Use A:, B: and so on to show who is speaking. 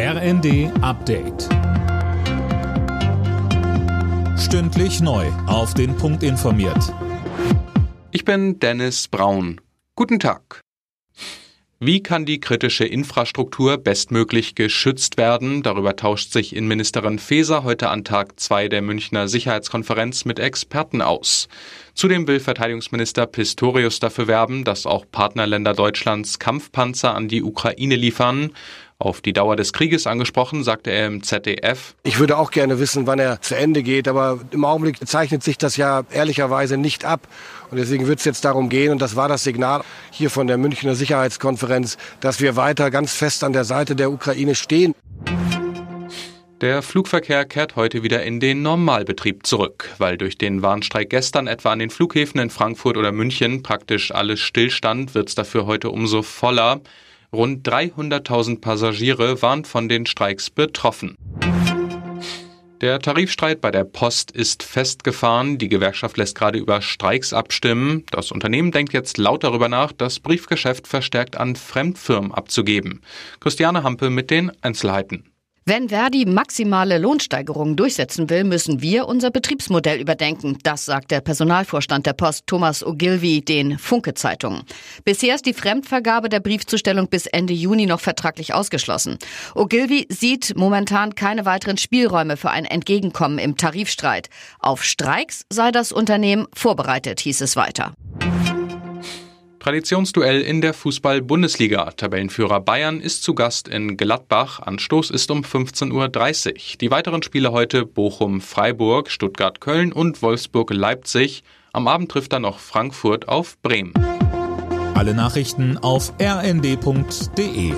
A: RND Update. Stündlich neu. Auf den Punkt informiert.
B: Ich bin Dennis Braun. Guten Tag. Wie kann die kritische Infrastruktur bestmöglich geschützt werden? Darüber tauscht sich Innenministerin Faeser heute an Tag 2 der Münchner Sicherheitskonferenz mit Experten aus. Zudem will Verteidigungsminister Pistorius dafür werben, dass auch Partnerländer Deutschlands Kampfpanzer an die Ukraine liefern. Auf die Dauer des Krieges angesprochen, sagte er im ZDF.
C: Ich würde auch gerne wissen, wann er zu Ende geht, aber im Augenblick zeichnet sich das ja ehrlicherweise nicht ab. Und deswegen wird es jetzt darum gehen, und das war das Signal hier von der Münchner Sicherheitskonferenz, dass wir weiter ganz fest an der Seite der Ukraine stehen.
B: Der Flugverkehr kehrt heute wieder in den Normalbetrieb zurück, weil durch den Warnstreik gestern etwa an den Flughäfen in Frankfurt oder München praktisch alles stillstand, wird es dafür heute umso voller. Rund 300.000 Passagiere waren von den Streiks betroffen. Der Tarifstreit bei der Post ist festgefahren. Die Gewerkschaft lässt gerade über Streiks abstimmen. Das Unternehmen denkt jetzt laut darüber nach, das Briefgeschäft verstärkt an Fremdfirmen abzugeben. Christiane Hampe mit den Einzelheiten.
D: Wenn Verdi maximale Lohnsteigerungen durchsetzen will, müssen wir unser Betriebsmodell überdenken. Das sagt der Personalvorstand der Post Thomas Ogilvy den Funke Zeitungen. Bisher ist die Fremdvergabe der Briefzustellung bis Ende Juni noch vertraglich ausgeschlossen. Ogilvy sieht momentan keine weiteren Spielräume für ein Entgegenkommen im Tarifstreit. Auf Streiks sei das Unternehmen vorbereitet, hieß es weiter.
B: Traditionsduell in der Fußball-Bundesliga. Tabellenführer Bayern ist zu Gast in Gladbach. Anstoß ist um 15.30 Uhr. Die weiteren Spiele heute Bochum-Freiburg, Stuttgart-Köln und Wolfsburg-Leipzig. Am Abend trifft dann noch Frankfurt auf Bremen.
A: Alle Nachrichten auf rnd.de